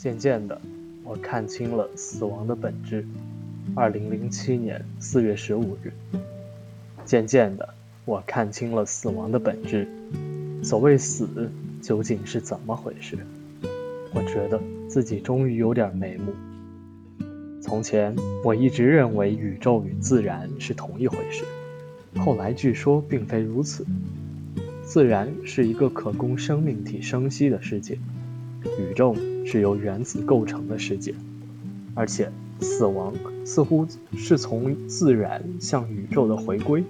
渐渐的，我看清了死亡的本质。二零零七年四月十五日。渐渐的，我看清了死亡的本质。所谓死，究竟是怎么回事？我觉得自己终于有点眉目。从前，我一直认为宇宙与自然是同一回事，后来据说并非如此。自然是一个可供生命体生息的世界，宇宙。是由原子构成的世界，而且死亡似乎是从自然向宇宙的回归。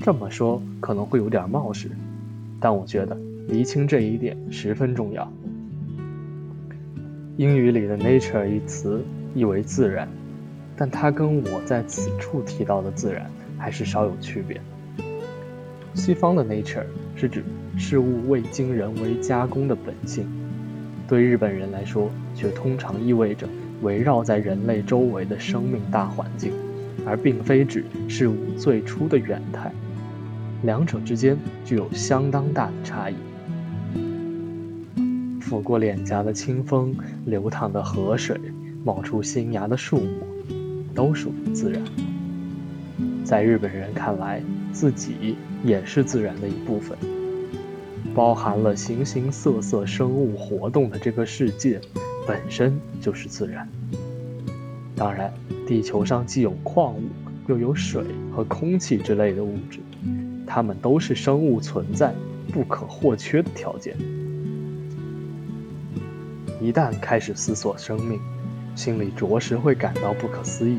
这么说可能会有点冒失，但我觉得厘清这一点十分重要。英语里的 “nature” 一词意为自然，但它跟我在此处提到的自然还是稍有区别。西方的 “nature” 是指事物未经人为加工的本性。对日本人来说，却通常意味着围绕在人类周围的生命大环境，而并非指事物最初的原态。两者之间具有相当大的差异。拂过脸颊的清风，流淌的河水，冒出新芽的树木，都属于自然。在日本人看来，自己也是自然的一部分。包含了形形色色生物活动的这个世界，本身就是自然。当然，地球上既有矿物，又有水和空气之类的物质，它们都是生物存在不可或缺的条件。一旦开始思索生命，心里着实会感到不可思议。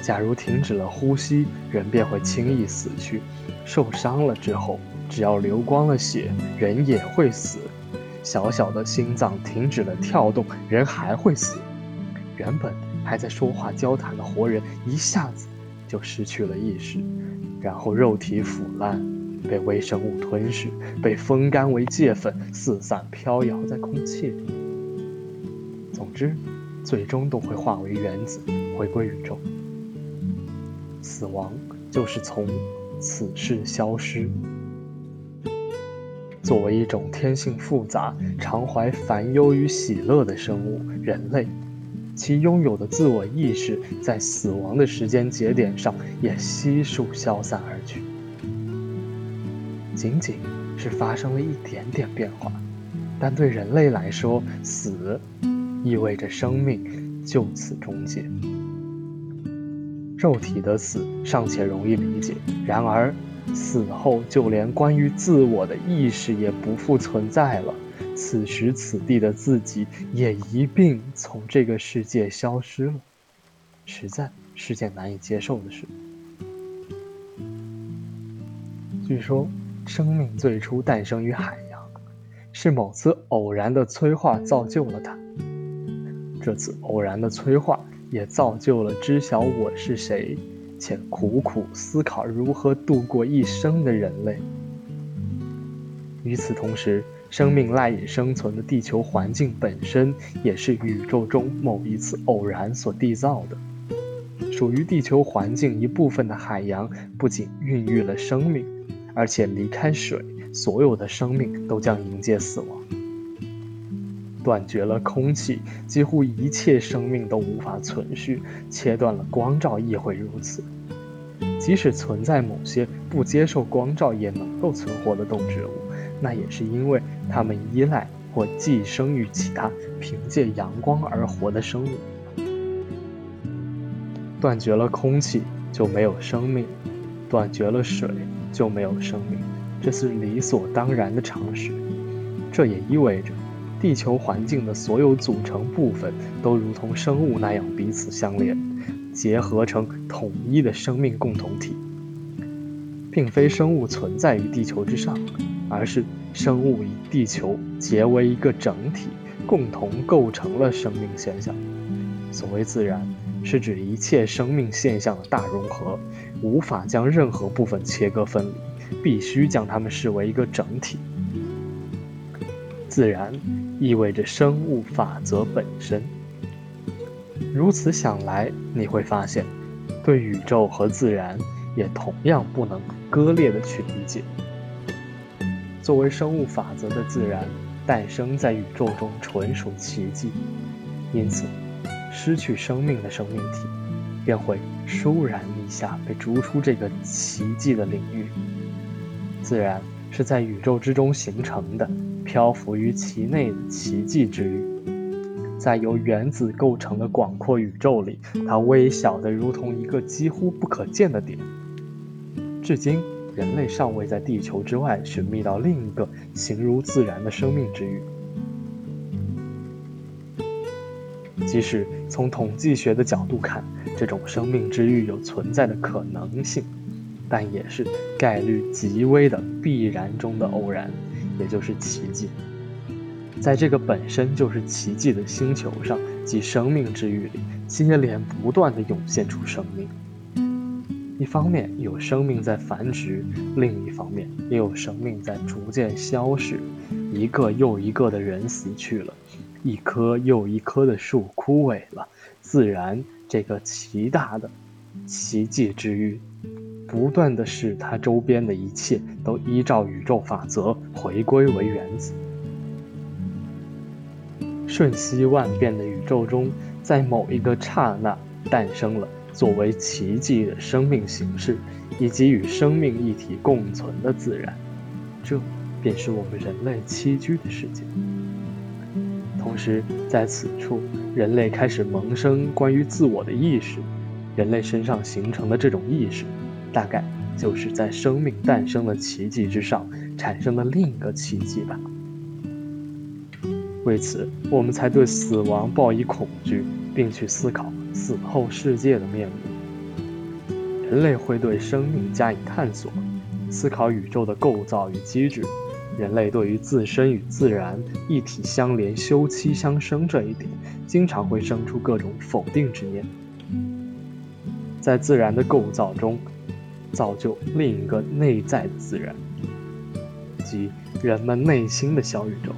假如停止了呼吸，人便会轻易死去；受伤了之后，只要流光了血，人也会死。小小的心脏停止了跳动，人还会死。原本还在说话交谈的活人，一下子就失去了意识，然后肉体腐烂，被微生物吞噬，被风干为芥粉，四散飘摇在空气里。总之，最终都会化为原子，回归宇宙。死亡就是从此世消失。作为一种天性复杂、常怀烦忧与喜乐的生物，人类，其拥有的自我意识在死亡的时间节点上也悉数消散而去。仅仅是发生了一点点变化，但对人类来说，死意味着生命就此终结。肉体的死尚且容易理解，然而。死后，就连关于自我的意识也不复存在了。此时此地的自己也一并从这个世界消失了，实在是件难以接受的事。据说，生命最初诞生于海洋，是某次偶然的催化造就了它。这次偶然的催化，也造就了知晓我是谁。且苦苦思考如何度过一生的人类。与此同时，生命赖以生存的地球环境本身，也是宇宙中某一次偶然所缔造的。属于地球环境一部分的海洋，不仅孕育了生命，而且离开水，所有的生命都将迎接死亡。断绝了空气，几乎一切生命都无法存续；切断了光照，亦会如此。即使存在某些不接受光照也能够存活的动植物，那也是因为它们依赖或寄生于其他凭借阳光而活的生物。断绝了空气，就没有生命；断绝了水，就没有生命。这是理所当然的常识。这也意味着。地球环境的所有组成部分都如同生物那样彼此相连，结合成统一的生命共同体，并非生物存在于地球之上，而是生物与地球结为一个整体，共同构成了生命现象。所谓自然，是指一切生命现象的大融合，无法将任何部分切割分离，必须将它们视为一个整体。自然意味着生物法则本身。如此想来，你会发现，对宇宙和自然也同样不能割裂的去理解。作为生物法则的自然诞生在宇宙中，纯属奇迹。因此，失去生命的生命体便会倏然一下被逐出这个奇迹的领域。自然是在宇宙之中形成的，漂浮于其内的奇迹之域。在由原子构成的广阔宇宙里，它微小的如同一个几乎不可见的点。至今，人类尚未在地球之外寻觅到另一个形如自然的生命之域。即使从统计学的角度看，这种生命之域有存在的可能性，但也是概率极微的必然中的偶然，也就是奇迹。在这个本身就是奇迹的星球上，即生命之域里，接连不断地涌现出生命。一方面有生命在繁殖，另一方面也有生命在逐渐消逝。一个又一个的人死去了，一棵又一棵的树枯萎了。自然这个奇大的奇迹之域，不断地使它周边的一切都依照宇宙法则回归为原子。瞬息万变的宇宙中，在某一个刹那诞生了作为奇迹的生命形式，以及与生命一体共存的自然。这便是我们人类栖居的世界。同时，在此处，人类开始萌生关于自我的意识。人类身上形成的这种意识，大概就是在生命诞生的奇迹之上产生的另一个奇迹吧。为此，我们才对死亡抱以恐惧，并去思考死后世界的面目。人类会对生命加以探索，思考宇宙的构造与机制。人类对于自身与自然一体相连、休戚相生这一点，经常会生出各种否定之念。在自然的构造中，造就另一个内在的自然，即人们内心的小宇宙。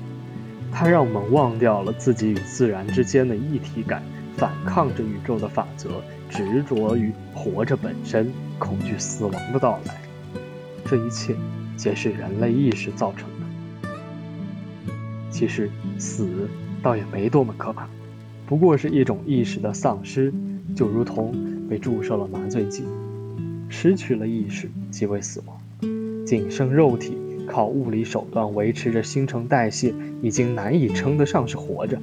它让我们忘掉了自己与自然之间的一体感，反抗着宇宙的法则，执着于活着本身，恐惧死亡的到来。这一切皆是人类意识造成的。其实死倒也没多么可怕，不过是一种意识的丧失，就如同被注射了麻醉剂，失去了意识即为死亡，仅剩肉体。靠物理手段维持着新陈代谢，已经难以称得上是活着。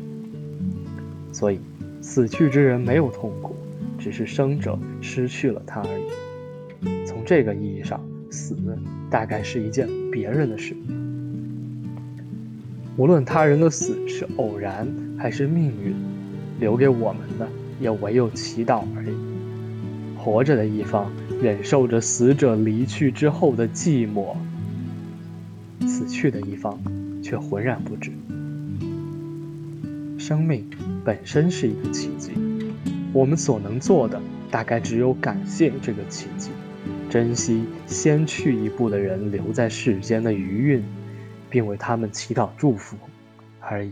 所以，死去之人没有痛苦，只是生者失去了他而已。从这个意义上，死大概是一件别人的事。无论他人的死是偶然还是命运，留给我们的也唯有祈祷而已。活着的一方忍受着死者离去之后的寂寞。去的一方却浑然不知，生命本身是一个奇迹，我们所能做的大概只有感谢这个奇迹，珍惜先去一步的人留在世间的余韵，并为他们祈祷祝福而已。